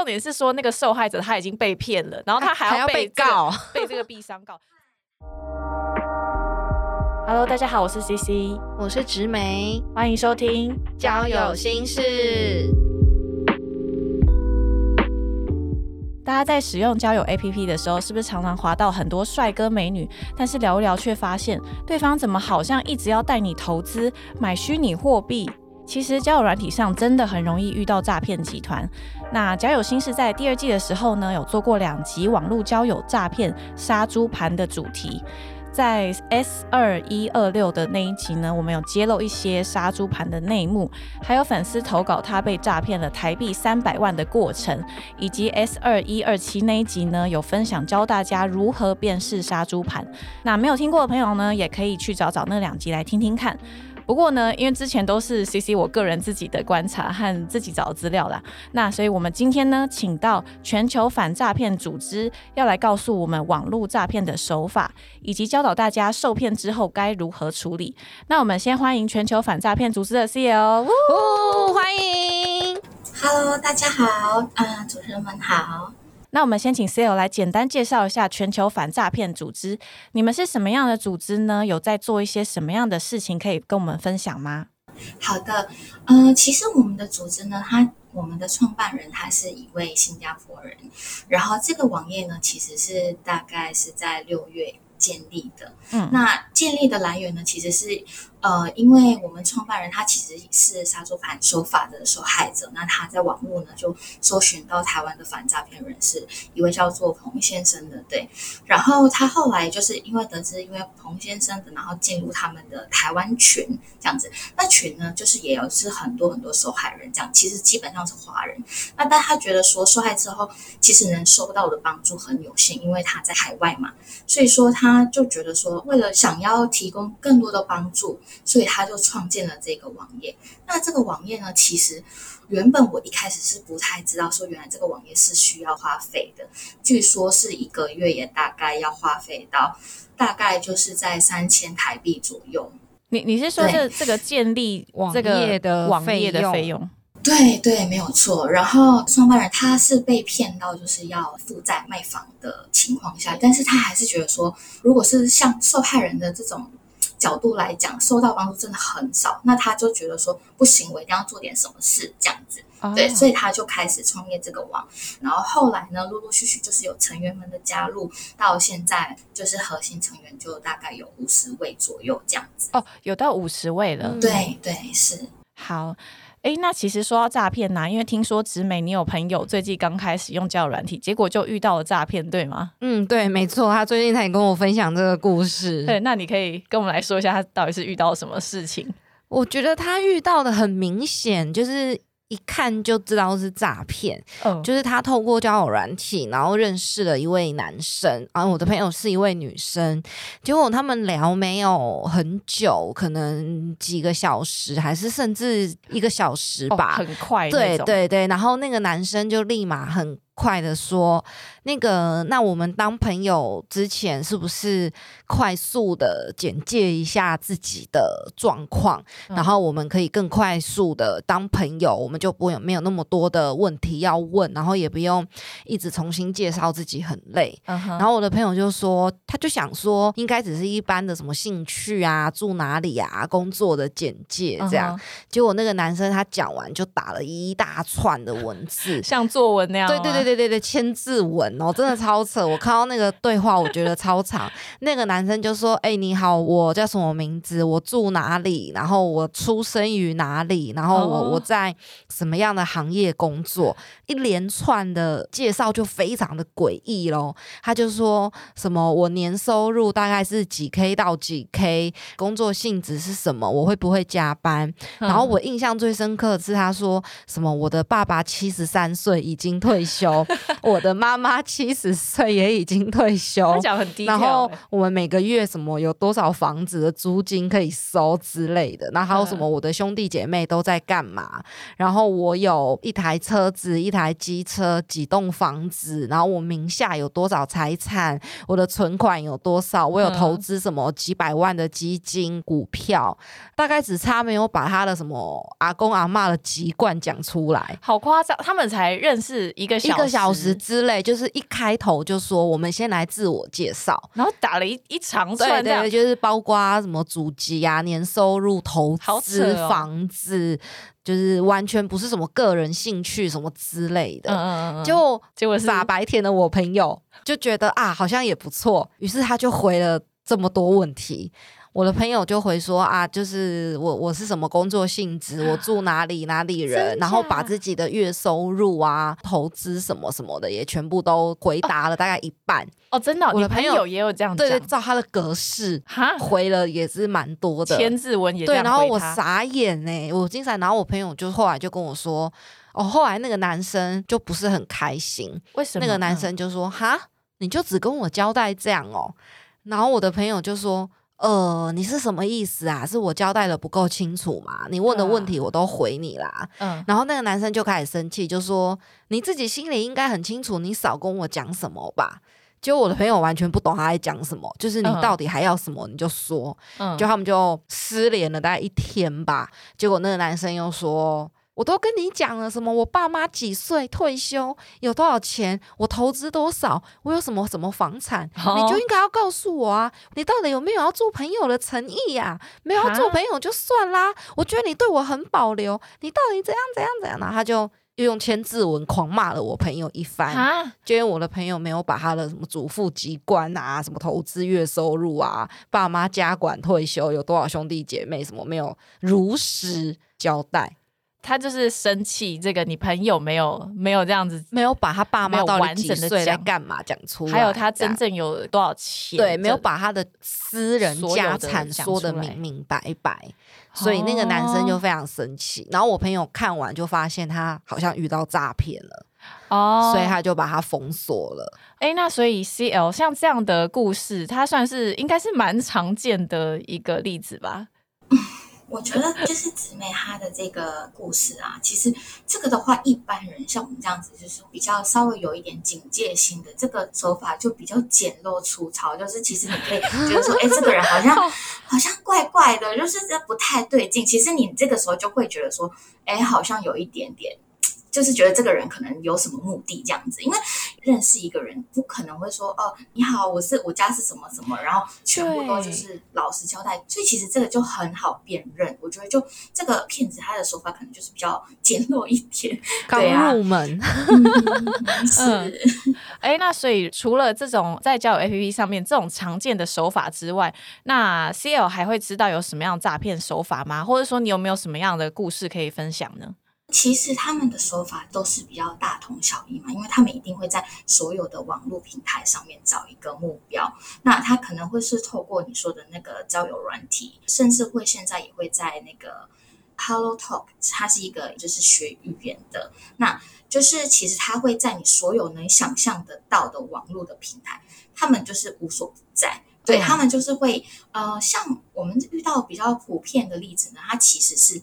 重点是说那个受害者他已经被骗了，然后他还还要被被告，被这个币商告。Hello，大家好，我是 CC，我是植梅，欢迎收听交友心事。大家在使用交友 APP 的时候，是不是常常滑到很多帅哥美女，但是聊一聊却发现对方怎么好像一直要带你投资买虚拟货币？其实交友软体上真的很容易遇到诈骗集团。那交友心事在第二季的时候呢，有做过两集网络交友诈骗杀猪盘的主题。在 S 二一二六的那一集呢，我们有揭露一些杀猪盘的内幕，还有粉丝投稿他被诈骗了台币三百万的过程，以及 S 二一二七那一集呢，有分享教大家如何辨识杀猪盘。那没有听过的朋友呢，也可以去找找那两集来听听看。不过呢，因为之前都是 C C 我个人自己的观察和自己找的资料啦，那所以我们今天呢，请到全球反诈骗组织要来告诉我们网络诈骗的手法，以及教导大家受骗之后该如何处理。那我们先欢迎全球反诈骗组织的 CEO，哦，欢迎。Hello，大家好，啊、主持人们好。那我们先请 CEO 来简单介绍一下全球反诈骗组织，你们是什么样的组织呢？有在做一些什么样的事情可以跟我们分享吗？好的，呃，其实我们的组织呢，它我们的创办人他是一位新加坡人，然后这个网页呢，其实是大概是在六月建立的。嗯那建立的来源呢，其实是呃，因为我们创办人他其实是杀猪盘手法的受害者，那他在网络呢就搜寻到台湾的反诈骗人士，一位叫做彭先生的，对。然后他后来就是因为得知，因为彭先生的，然后进入他们的台湾群这样子，那群呢就是也有是很多很多受害人这样，其实基本上是华人。那但他觉得说受害之后，其实能收到的帮助很有限，因为他在海外嘛，所以说他就觉得说，为了想要提供更多的帮助，所以他就创建了这个网页。那这个网页呢，其实原本我一开始是不太知道，说原来这个网页是需要花费的，据说是一个月也大概要花费到大概就是在三千台币左右。你你是说这这个建立网这个页的网页的费用费用？对对，没有错。然后创办人他是被骗到就是要负债卖房的情况下，但是他还是觉得说，如果是像受害人的这种角度来讲，受到帮助真的很少，那他就觉得说不行，我一定要做点什么事这样子。对，所以以他就开始创业这个网，然后后来呢，陆陆续续就是有成员们的加入，到现在就是核心成员就大概有五十位左右这样子。哦，有到五十位了。嗯对对是。好，诶，那其实说到诈骗呐，因为听说直美你有朋友最近刚开始用交友软体，结果就遇到了诈骗，对吗？嗯，对，没错，他最近才跟我分享这个故事。对，那你可以跟我们来说一下，他到底是遇到什么事情？我觉得他遇到的很明显，就是一看就知道是诈骗。嗯，就是他透过交友软体，然后认识了一位男生，然后我的朋友是一位女生，结果他们聊没有很久，可能几个小时，还是甚至一个小时哦吧。很快对，对对，然后那个男生就立马很快的说，那个那我们当朋友之前是不是快速的简介一下自己的状况，嗯然后我们可以更快速的当朋友，我们就不会有没有那么多的问题要问，然后也不用一直重新介绍自己很累。嗯，然后我的朋友就说，他就想说，应该只是一般的什么兴趣啊、住哪里啊、工作的简介这样。嗯结果那个男生他讲完就打了一大串的文字，像作文那样对对对对对对，千字文哦，真的超扯。我看到那个对话，我觉得超长。那个男生就说：“哎、你好，我叫什么名字？我住哪里？然后我出生于哪里？然后我、哦我在什么样的行业工作？”一连串的介绍就非常的诡异喽。他就说什么我年收入大概是几 K 到几 K，工作性质是什么？我会不会加班？然后嗯我印象最深刻的是他说什么我的爸爸七十三岁已经退休，休，我的妈妈七十岁也已经退休，讲很低调然后欸。我们每个月什么有多少房子的租金可以收之类的，然后还有什么嗯。我的兄弟姐妹都在干嘛，然后我有一台车子、一台机车、几栋房子，然后我名下有多少财产，我的存款有多少，我有投嗯。资什么几百万的基金、股票，大概只差没有把他的什么阿公阿嬷的籍贯讲出来。好夸张，他们才认识一个小一个小时，之类，就是一开头就说我们先来自我介绍，然后打了一一长对串对，就是包括什么祖籍啊、年收入、投好资、哦。房子，就是完全不是什么个人兴趣什么之类的。嗯嗯嗯嗯，就结果是傻白甜的我朋友就觉得啊，好像也不错，于是他就回了这么多问题。我的朋友就回说啊，就是我我是什么工作性质，我住哪里哪里人，然后把自己的月收入啊、投资什么什么的也全部都回答了，大概一半。哦，真的哦，我的朋友友也有这样对对，照他的格式哈，回了也是蛮多的。千字文也对，然后我傻眼呢、我经常，然后我朋友就后来就跟我说，哦，后来那个男生就不是很开心，为什么那个男嗯生就说，哈，你就只跟我交代这样哦。然后我的朋友就说，呃，你是什么意思啊？是我交代的不够清楚吗？你问的问题我都回你啦。嗯然后那个男生就开始生气，就说你自己心里应该很清楚，你少跟我讲什么吧。结果我的朋友完全不懂他在讲什么，就是你嗯到底还要什么你就说。嗯，就他们就失联了大概一天吧。结果那个男生又说：“我都跟你讲了，什么我爸妈几岁退休，有多少钱，我投资多少，我有什么什么房产，哦你就应该要告诉我啊！你到底有没有要做朋友的诚意呀、没有要做朋友就算啦，我觉得你对我很保留，你到底怎样怎样怎样？”然后他就。又用千字文狂骂了我朋友一番，哈，就因为我的朋友没有把他的什么祖父籍贯啊、什么投资月收入啊、爸妈家管退休有多少兄弟姐妹什么没有如实交代，他就是生气，这个你朋友没有没有这样子，没有把他爸妈到完整的岁在讲干嘛讲出来，还有他真正有多少钱，对没有把他的私人家产说的明明白白。所以那个男生就非常生气，然后我朋友看完就发现他好像遇到诈骗了，哦，所以他就把他封锁了。哎，那所以 C L 像这样的故事，他算是应该是蛮常见的一个例子吧？我觉得就是姊妹她的这个故事啊，其实这个的话，一般人像我们这样子，就是比较稍微有一点警戒心的，这个手法就比较简陋粗糙。就是其实你可以觉得说，哎，这个人好像 好像怪怪的，就是这不太对劲。其实你这个时候就会觉得说，哎，好像有一点点。就是觉得这个人可能有什么目的这样子，因为认识一个人不可能会说哦，你好，我是我家是什么什么，然后全部都就是老实交代，所以其实这个就很好辨认。我觉得就这个骗子他的手法可能就是比较 简陋一点，刚入门，嗯是。哎，那所以除了这种在交友 APP 上面这种常见的手法之外，那 C L 还会知道有什么样的诈骗手法吗？或者说你有没有什么样的故事可以分享呢？其实他们的手法都是比较大同小异嘛，因为他们一定会在所有的网络平台上面找一个目标。那他可能会是透过你说的那个交友软体，甚至会现在也会在那个 Hello Talk，它是一个就是学语言的，那就是其实它会在你所有能想象得到的网络的平台，他们就是无所不在。对嗯他们就是会呃，像我们遇到比较普遍的例子呢，它其实是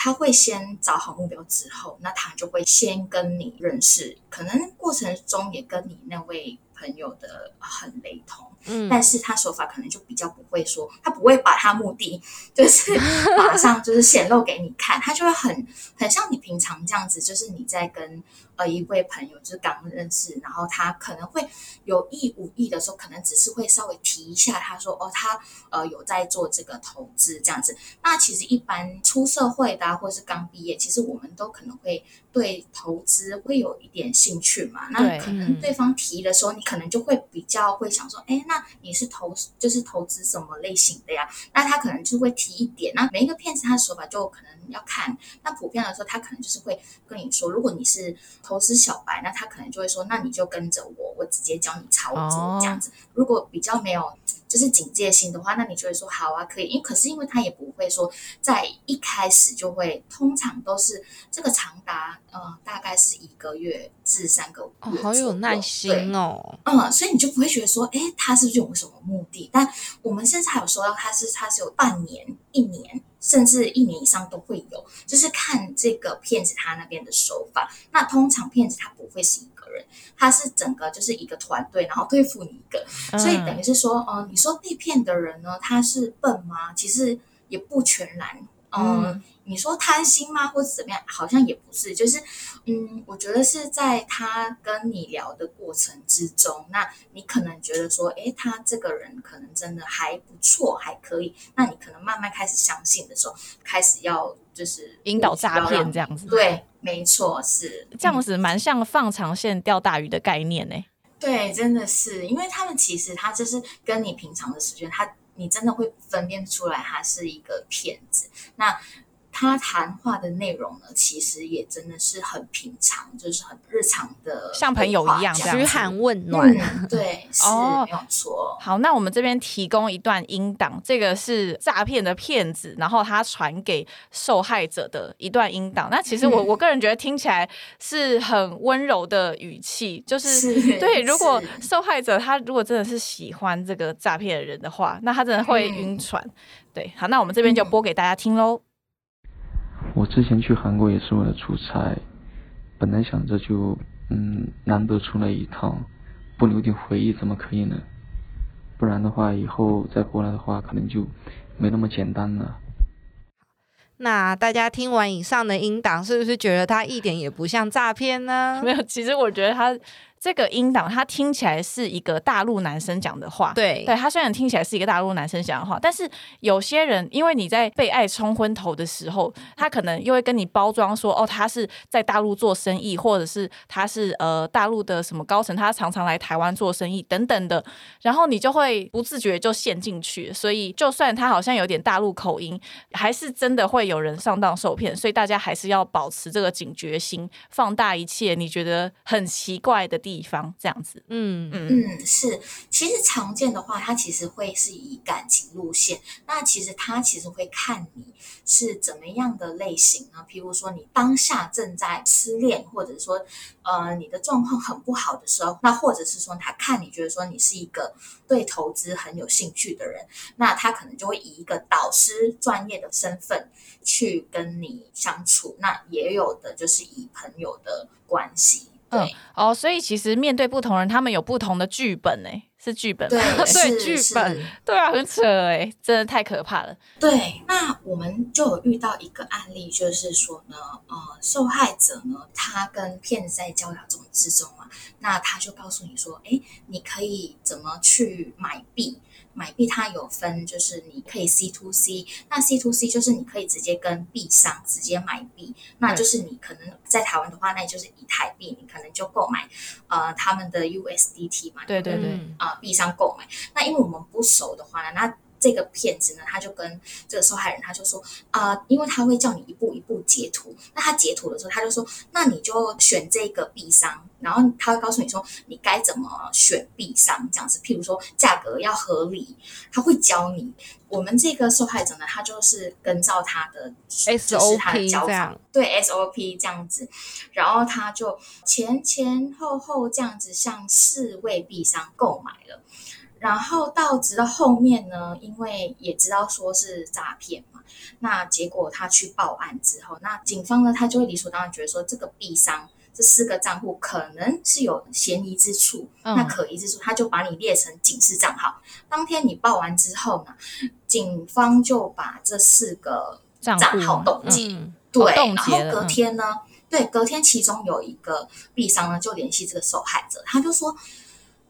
他会先找好目标之后，那他就会先跟你认识，可能过程中也跟你那位朋友的很雷同，嗯，但是他手法可能就比较不会说，他不会把他目的就是 马上就是显露给你看，他就会很很像你平常这样子，就是你在跟呃一位朋友就是刚认识，然后他可能会有意无意的时候，可能只是会稍微提一下，他说哦他呃有在做这个投资这样子。那其实一般出社会的、啊、或是刚毕业，其实我们都可能会对投资会有一点兴趣嘛。那可能对方提的时候，你可能就会比较会想说，哎，那你是投就是投资什么类型的呀？那他可能就会提一点。那每一个骗子他的手法就可能要看。那普遍来说，他可能就是会跟你说，如果你是投资小白，那他可能就会说，那你就跟着我，我直接教你操作哦这样子。如果比较没有就是警戒心的话，那你就会说好啊，可以。因为可是因为他也不会说在一开始就会，通常都是这个长达呃大概是一个月至三个月，哦，好有耐心哦。嗯，所以你就不会觉得说，哎，他是不是有什么目的？但我们甚至还有说到他是他是有半年、一年。甚至一年以上都会有，就是看这个骗子他那边的手法。那通常骗子他不会是一个人，他是整个就是一个团队，然后对付你一个。所以等于是说，嗯，你说被骗的人呢，他是笨吗？其实也不全然，嗯。你说贪心吗，或者怎么样？好像也不是，就是，嗯，我觉得是在他跟你聊的过程之中，那你可能觉得说，诶，他这个人可能真的还不错，还可以，那你可能慢慢开始相信的时候，开始要就是引导诈骗这样子。对，没错，是这样子，蛮像放长线钓大鱼的概念呢。对，真的是，因为他们其实他就是跟你平常的时间，他你真的会分辨出来他是一个骗子。那他谈话的内容呢，其实也真的是很平常，就是很日常的，像朋友一样，嘘寒问暖。对，是没有错。好，那我们这边提供一段音档，这个是诈骗的骗子，然后他传给受害者的一段音档。那其实我我个人觉得听起来是很温柔的语气，就是对。如果受害者他如果真的是喜欢这个诈骗的人的话，那他真的会晕船。对，好，那我们这边就播给大家听喽。我之前去韩国也是为了出差，本来想着就嗯难得出来一趟，不留点回忆怎么可以呢？不然的话以后再过来的话可能就没那么简单了。那大家听完以上的音档，是不是觉得他一点也不像诈骗呢？没有，其实我觉得他。这个音档，他听起来是一个大陆男生讲的话。对，对他虽然听起来是一个大陆男生讲的话，但是有些人，因为你在被爱冲昏头的时候，他可能又会跟你包装说，哦，他是在大陆做生意，或者是他是呃大陆的什么高层，他常常来台湾做生意等等的，然后你就会不自觉就陷进去。所以，就算他好像有点大陆口音，还是真的会有人上当受骗。所以大家还是要保持这个警觉心，放大一切你觉得很奇怪的。地方这样子，嗯嗯嗯，是，其实常见的话，它其实会是以感情路线。那其实他其实会看你是怎么样的类型呢？譬如说，你当下正在失恋，或者说，呃，你的状况很不好的时候，那或者是说，他看你觉得说你是一个对投资很有兴趣的人，那他可能就会以一个导师专业的身份去跟你相处。那也有的就是以朋友的关系。嗯哦，所以其实面对不同人，他们有不同的剧本呢，是剧本，对，对，剧本，对啊，很扯哎，真的太可怕了。对，那我们就有遇到一个案例，就是说呢，呃，受害者呢，他跟骗子在交流中之中嘛，那他就告诉你说，哎，你可以怎么去买币。买币它有分，就是你可以 C to C，那 C to C 就是你可以直接跟币商直接买币，那就是你可能在台湾的话，那就是以台币，你可能就购买呃他们的 USDT 嘛，对对对，啊币商购买。那因为我们不熟的话呢，那这个骗子呢，他就跟这个受害人，他就说啊，因为他会叫你一步一步截图，那他截图的时候，他就说，那你就选这个币商，然后他会告诉你说，你该怎么选币商这样子，譬如说价格要合理，他会教你。我们这个受害者呢，他就是跟照他的 SOP 这样，对 SOP 这样子，然后他就前前后后这样子向四位币商购买了。然后到直到后面呢，因为也知道说是诈骗嘛，那结果他去报案之后，那警方呢，他就会理所当然觉得说这个 B 商这四个账户可能是有嫌疑之处，那可疑之处，他就把你列成警示账号。当天你报完之后呢，警方就把这四个账号冻结，对，然后隔天呢，对，隔天其中有一个 B 商呢就联系这个受害者，他就说。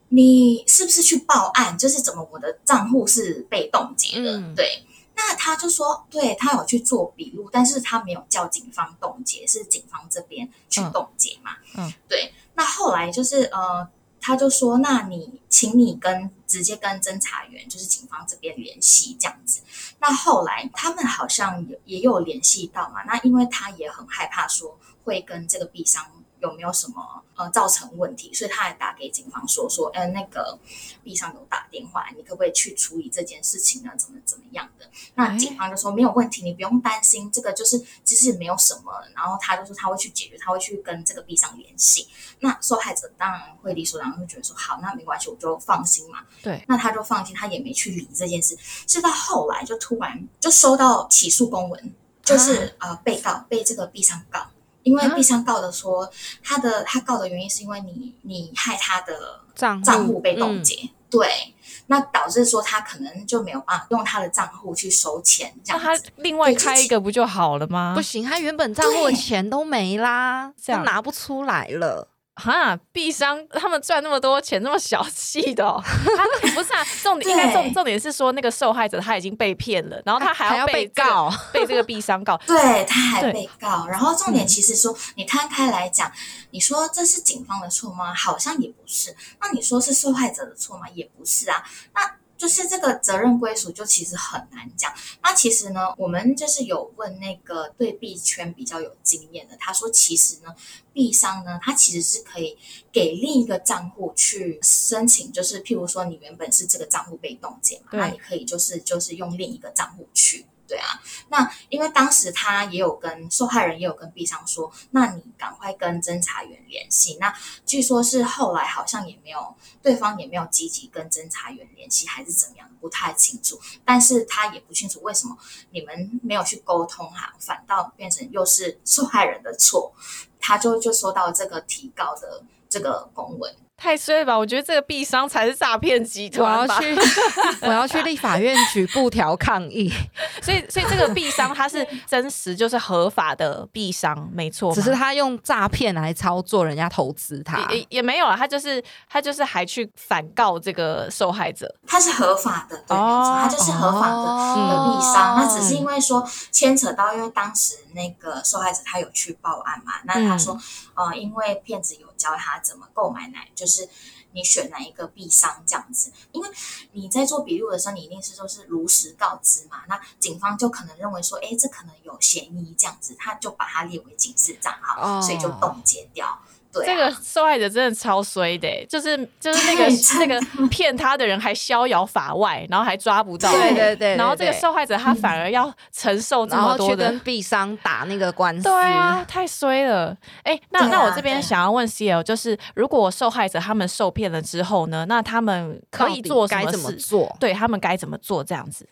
你是不是去报案？就是怎么我的账户是被冻结的？对，那他就说，对他有去做笔录，但是他没有叫警方冻结，是警方这边去冻结嘛？嗯，对。那后来就是呃，他就说，那你请你跟直接跟侦查员，就是警方这边联系这样子。那后来他们好像也也有联系到嘛？那因为他也很害怕说会跟这个币商。有没有什么呃造成问题，所以他还打给警方说说，呃，那个闭上有打电话，你可不可以去处理这件事情呢？怎么怎么样的？那警方就说没有问题，你不用担心，这个就是其实没有什么。然后他就说他会去解决，他会去跟这个闭上联系。那受害者当然会理所当然会觉得说好，那没关系，我就放心嘛。对，那他就放心，他也没去理这件事。是到后来就突然就收到起诉公文，就是呃被告被这个闭上告。因为 B 商告的说，他的他告的原因是因为你你害他的账账户被冻结，对，那导致说他可能就没有办法用他的账户去收钱，这那他。另外开一个不就好了吗？不行，他原本账户的钱都没啦，他拿不出来了。哈，币商他们赚那么多钱，那么小气的、哦，他不是啊？重点应该重重点是说那个受害者他已经被骗了，然后他还还要被告被这个币商告。对，他还被告，然后重点嗯其实说，你摊开来讲，你说这是警方的错吗？好像也不是。那你说是受害者的错吗？也不是啊。那就是这个责任归属，就其实很难讲。那其实呢，我们就是有问那个对币圈比较有经验的，他说其实呢，币商呢，他其实是可以给另一个账户去申请，就是譬如说你原本是这个账户被冻结嘛，那你可以就是就是用另一个账户去。对啊，那因为当时他也有跟受害人也有跟币商说，那你赶快跟侦查员联系。那据说是后来好像也没有，对方也没有积极跟侦查员联系，还是怎么样，不太清楚。但是他也不清楚为什么你们没有去沟通哈、反倒变成又是受害人的错，他就就收到这个提告的这个公文。太衰吧！我觉得这个币商才是诈骗集团我要。去，我要去立法院举布条抗议。所以，所以这个币商它是真实，就是合法的币商，没错。只是他用诈骗来操作人家投资他。也也也没有啊，他就是他就是还去反告这个受害者。他是合法的，对，哦没错，它就是合法的币商。那只是因为说牵扯到，因为当时那个受害者他有去报案嘛，那他说，呃，因为骗子有教他怎么购买奶，就是你选哪一个币商这样子。因为你在做笔录的时候，你一定是说是如实告知嘛，那警方就可能认为说，哎，这可能有嫌疑这样子，他就把它列为警示账号，哦所以就冻结掉。对、啊，这个受害者真的超衰的欸，就是就是那个 那个骗他的人还逍遥法外，然后还抓不到，对对对，然后这个受害者他反而要承受这么多的跟币商打那个官司。对啊，太衰了！哎、那、啊那我这边想要问 CL，就是如果受害者他们受骗了之后呢，那他们可以做什么到底该怎么事？做？对他们该怎么做？这样子，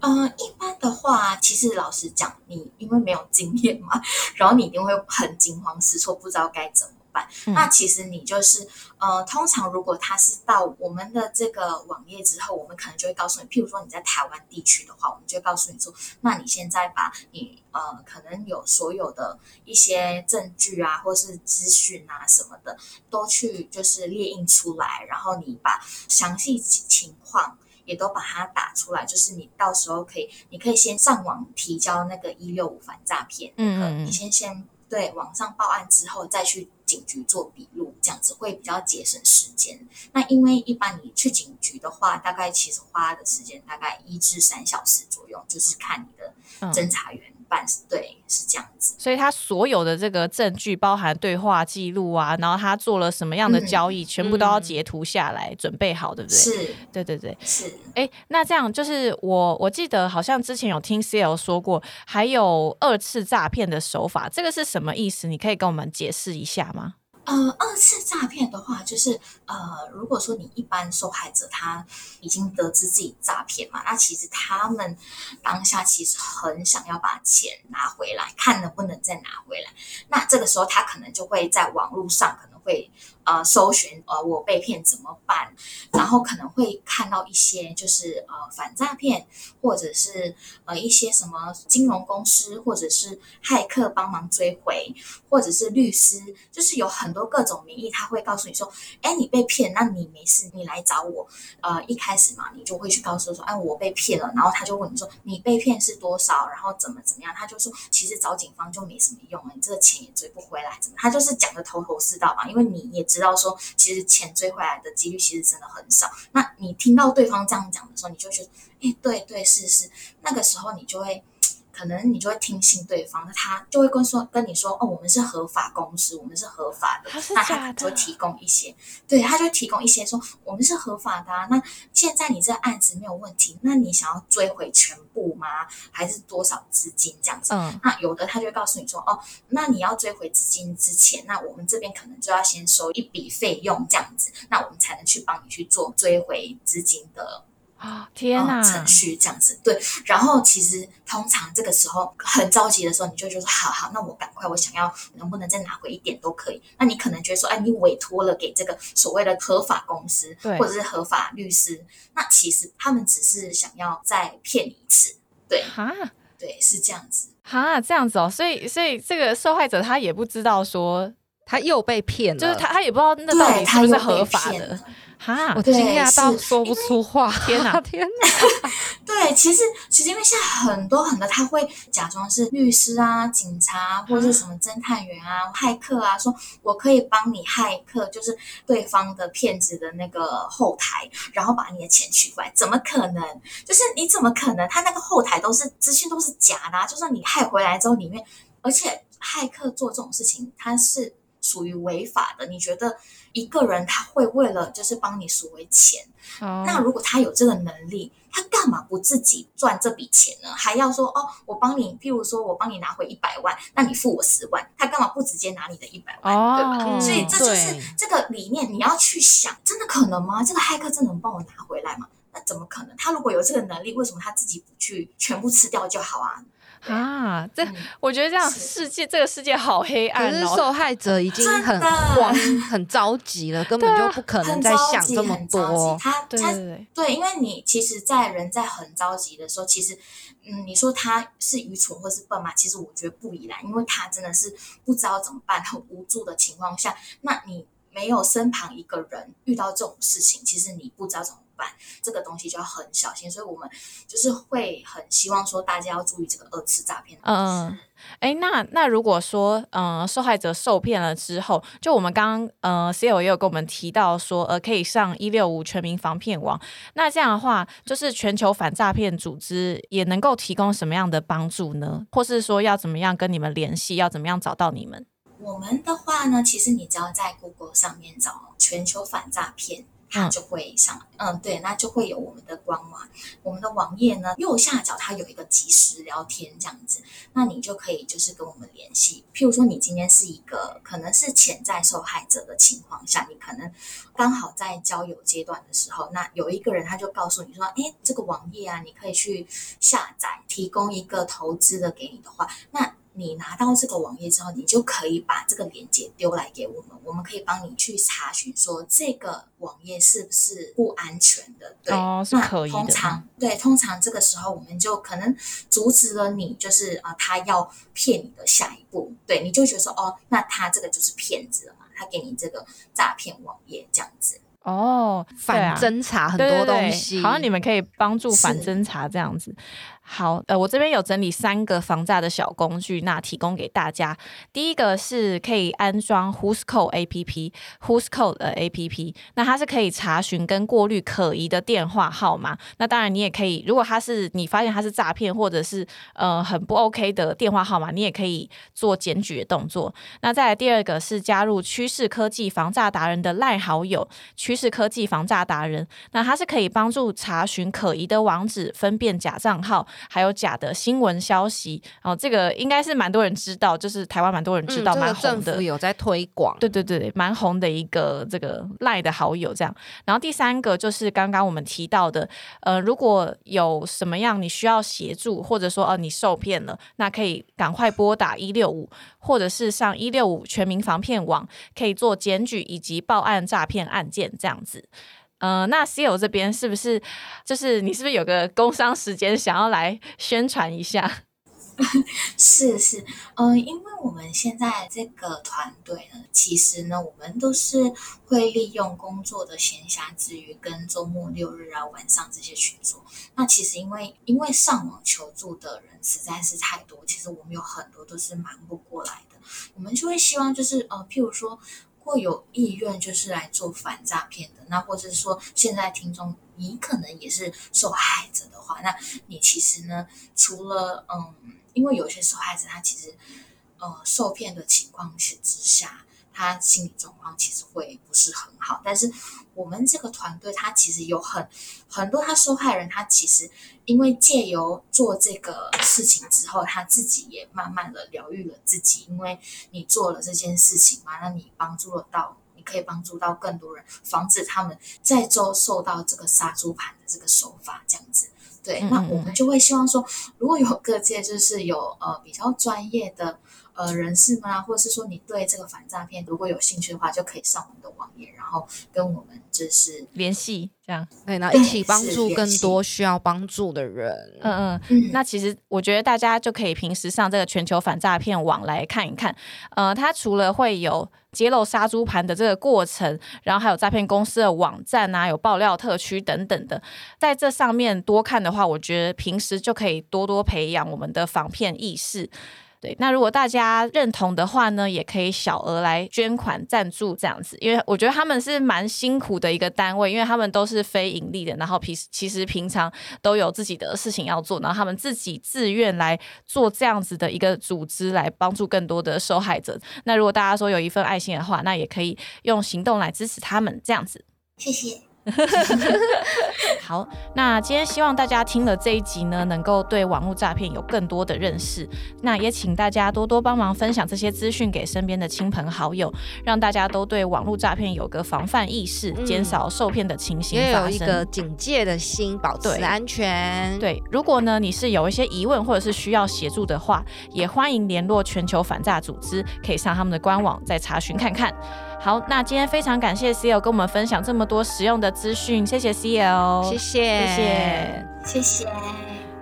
嗯，一般的话，其实老实讲，你因为没有经验嘛，然后你一定会很惊慌失措，不知道该怎么办。嗯那其实你就是，呃，通常如果他是到我们的这个网页之后，我们可能就会告诉你，譬如说你在台湾地区的话，我们就会告诉你说，那你现在把你呃可能有所有的一些证据啊，或是资讯啊什么的，都去就是列印出来，然后你把详细情况。也都把它打出来，就是你到时候可以，你可以先上网提交那个一六五反诈骗，那个嗯你先先对网上报案之后再去警局做笔录，这样子会比较节省时间。那因为一般你去警局的话，大概其实花的时间大概一至三小时左右，就是看你的嗯侦查员办，对，是这样子。所以他所有的这个证据，包含对话记录啊，然后他做了什么样的嗯交易，全部都要截图下来，准备好，对不对？是对对对。是，哎，那这样就是我我记得好像之前有听 CL 说过，还有二次诈骗的手法，这个是什么意思？你可以跟我们解释一下吗？呃，二次诈骗的话，就是呃，如果说你一般受害者他已经得知自己诈骗嘛，那其实他们当下其实很想要把钱拿回来，看能不能再拿回来。那这个时候他可能就会在网络上可能会呃搜寻呃我被骗怎么办，然后可能会看到一些就是呃反诈骗，或者是呃一些什么金融公司或者是骇客帮忙追回，或者是律师，就是有很多各种名义，他会告诉你说，哎，你被骗，那你没事，你来找我。呃，一开始嘛，你就会去告诉说，哎，我被骗了，然后他就问你说，你被骗是多少，然后怎么怎么样，他就说，其实找警方就没什么用了，你这个钱也追不回来，怎么？他就是讲的头头是道嘛，因为你也知知道说，其实钱追回来的几率其实真的很少。那你听到对方这样讲的时候，你就觉得，哎，对对是是，那个时候你就会。可能你就会听信对方，那他就会跟说跟你说，哦，我们是合法公司，我们是合法的，那他就会提供一些，对，他就提供一些说我们是合法的啊。那现在你这案子没有问题，那你想要追回全部吗？还是多少资金这样子？嗯，那有的他就会告诉你说，哦，那你要追回资金之前，那我们这边可能就要先收一笔费用这样子，那我们才能去帮你去做追回资金的啊，天哪呃，程序这样子。对，然后其实通常这个时候很着急的时候，你就觉得说，好好，那我赶快，我想要能不能再拿回一点都可以。那你可能觉得说，哎，你委托了给这个所谓的合法公司或者是合法律师，那其实他们只是想要再骗你一次。对哈对，是这样子。哈，这样子哦，所以所以这个受害者他也不知道说，他又被骗了，就是他他也不知道那到，底是不是合法的。哈我，惊对讶到是说不出话。天 哪天哪！对，其实其实因为现在很多很多他会假装是律师啊、警察或者是什么侦探员啊、骇客啊，说我可以帮你骇客，就是对方的骗子的那个后台，然后把你的钱取回来。怎么可能？就是你怎么可能？他那个后台都是资讯都是假的、啊，就算你害回来之后，里面而且骇客做这种事情，他是属于违法的。你觉得一个人他会为了就是帮你赎回钱？哦那如果他有这个能力，他干嘛不自己赚这笔钱呢？还要说哦，我帮你，譬如说我帮你拿回一百万，那你付我十万，他干嘛不直接拿你的一百万，哦对吧？所以这就是这个理念，你要去想，真的可能吗？这个骇客真的能帮我拿回来吗？那怎么可能？他如果有这个能力，为什么他自己不去全部吃掉就好啊？啊，这嗯我觉得这样世界这个世界好黑暗哦。是受害者已经很慌、很着急了，根本就不可能再，想这么多急。。他他对对对，对，因为你其实，在人在很着急的时候，其实，嗯，你说他是愚蠢或是笨嘛？其实我觉得不以然，因为他真的是不知道怎么办，很无助的情况下，那你没有身旁一个人遇到这种事情，其实你不知道怎么办，这个东西就要很小心。所以我们就是会很希望说，大家要注意这个二次诈骗。嗯，哎，那那如果说，嗯、受害者受骗了之后，就我们刚刚，呃，C L 也有跟我们提到说，呃，可以上一六五全民防骗网。那这样的话，就是全球反诈骗组织也能够提供什么样的帮助呢？或是说要怎么样跟你们联系，要怎么样找到你们？我们的话呢，其实你只要在 Google 上面找全球反诈骗。它嗯就会上，嗯，对，那就会有我们的官网，我们的网页呢右下角它有一个即时聊天这样子，那你就可以就是跟我们联系。譬如说你今天是一个可能是潜在受害者的情况下，你可能刚好在交友阶段的时候，那有一个人他就告诉你说，哎，这个网页啊，你可以去下载，提供一个投资的给你的话，那你拿到这个网页之后，你就可以把这个链接丢来给我们，我们可以帮你去查询说这个网页是不是不安全的。对，哦是那可以的通常对，通常这个时候我们就可能阻止了你，就是啊、呃他要骗你的下一步，对，你就觉得说哦，那他这个就是骗子了嘛，他给你这个诈骗网页这样子。哦，反啊侦查很多对对对东西，好像你们可以帮助反是侦查这样子。好，呃，我这边有整理三个防诈的小工具，那提供给大家。第一个是可以安装 Who's Call APP，Who's Call 的 APP，那它是可以查询跟过滤可疑的电话号码。那当然，你也可以，如果它是你发现它是诈骗或者是呃很不 OK 的电话号码，你也可以做检举的动作。那再来第二个是加入趋势科技防诈达人的赖好友，趋势科技防诈达人，那它是可以帮助查询可疑的网址，分辨假账号，还有假的新闻消息。哦，这个应该是蛮多人知道，就是台湾蛮多人知道，蛮红的。有在推广。对对对，蛮红的一个这个赖的好友这样。然后第三个就是刚刚我们提到的，呃，如果有什么样你需要协助，或者说哦、你受骗了，那可以赶快拨打一六五，或者是上一六五全民防骗网，可以做检举以及报案诈骗案件这样子。呃，那 C 友这边是不是就是你是不是有个工商时间想要来宣传一下？是 是，嗯、因为我们现在这个团队呢，其实呢，我们都是会利用工作的闲暇之余，跟周末六日啊、晚上这些去做。那其实因为因为上网求助的人实在是太多，其实我们有很多都是忙不过来的，我们就会希望就是呃，譬如说。果有意愿就是来做反诈骗的，那或者是说现在听众你可能也是受害者的话，那你其实呢，除了嗯。因为有些受害者他其实呃受骗的情况之下，他心理状况其实会不是很好。但是我们这个团队，他其实有很很多他受害人，他其实因为借由做这个事情之后，他自己也慢慢的疗愈了自己。因为你做了这件事情嘛，那你帮助了到，你可以帮助到更多人，防止他们再遭受到这个杀猪盘的这个手法这样子。对，那我们就会希望说，如果有各界就是有呃比较专业的呃人士们啊，或者是说你对这个反诈骗如果有兴趣的话，就可以上我们的网页，然后跟我们就是联系这样。对，然后一起帮助更多需要帮助的人。嗯嗯嗯。那其实我觉得大家就可以平时上这个全球反诈骗网来看一看。呃，它除了会有揭露杀猪盘的这个过程，然后还有诈骗公司的网站啊，有爆料特区等等的，在这上面多看的话，我觉得平时就可以多多培养我们的防骗意识。对，那如果大家认同的话呢，也可以小额来捐款赞助这样子，因为我觉得他们是蛮辛苦的一个单位，因为他们都是非盈利的，然后平其实平常都有自己的事情要做，然后他们自己自愿来做这样子的一个组织，来帮助更多的受害者。那如果大家说有一份爱心的话，那也可以用行动来支持他们这样子。谢谢。好，那今天希望大家听了这一集呢，能够对网络诈骗有更多的认识。那也请大家多多帮忙分享这些资讯给身边的亲朋好友，让大家都对网络诈骗有个防范意识，减少受骗的情形发生。有一个警戒的心，保持安全。对，如果呢你是有一些疑问或者是需要协助的话，也欢迎联络全球反诈组织，可以上他们的官网再查询看看。好，那今天非常感谢 C L 跟我们分享这么多实用的资讯，谢谢 C L，谢谢，谢谢，谢谢。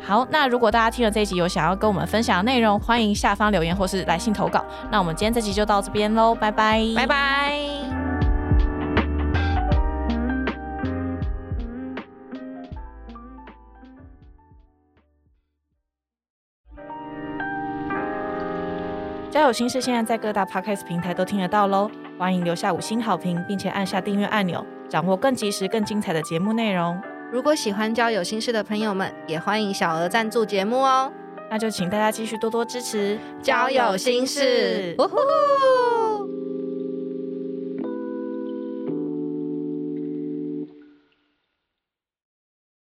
好，那如果大家听了这一集有想要跟我们分享的内容，欢迎下方留言或是来信投稿。那我们今天这集就到这边喽，拜拜，拜拜。交友心事现在在各大 Podcast 平台都听得到喽。欢迎留下五星好评，并且按下订阅按钮，掌握更及时、更精彩的节目内容。如果喜欢交友心事的朋友们，也欢迎小额赞助节目哦。那就请大家继续多多支持交友心事。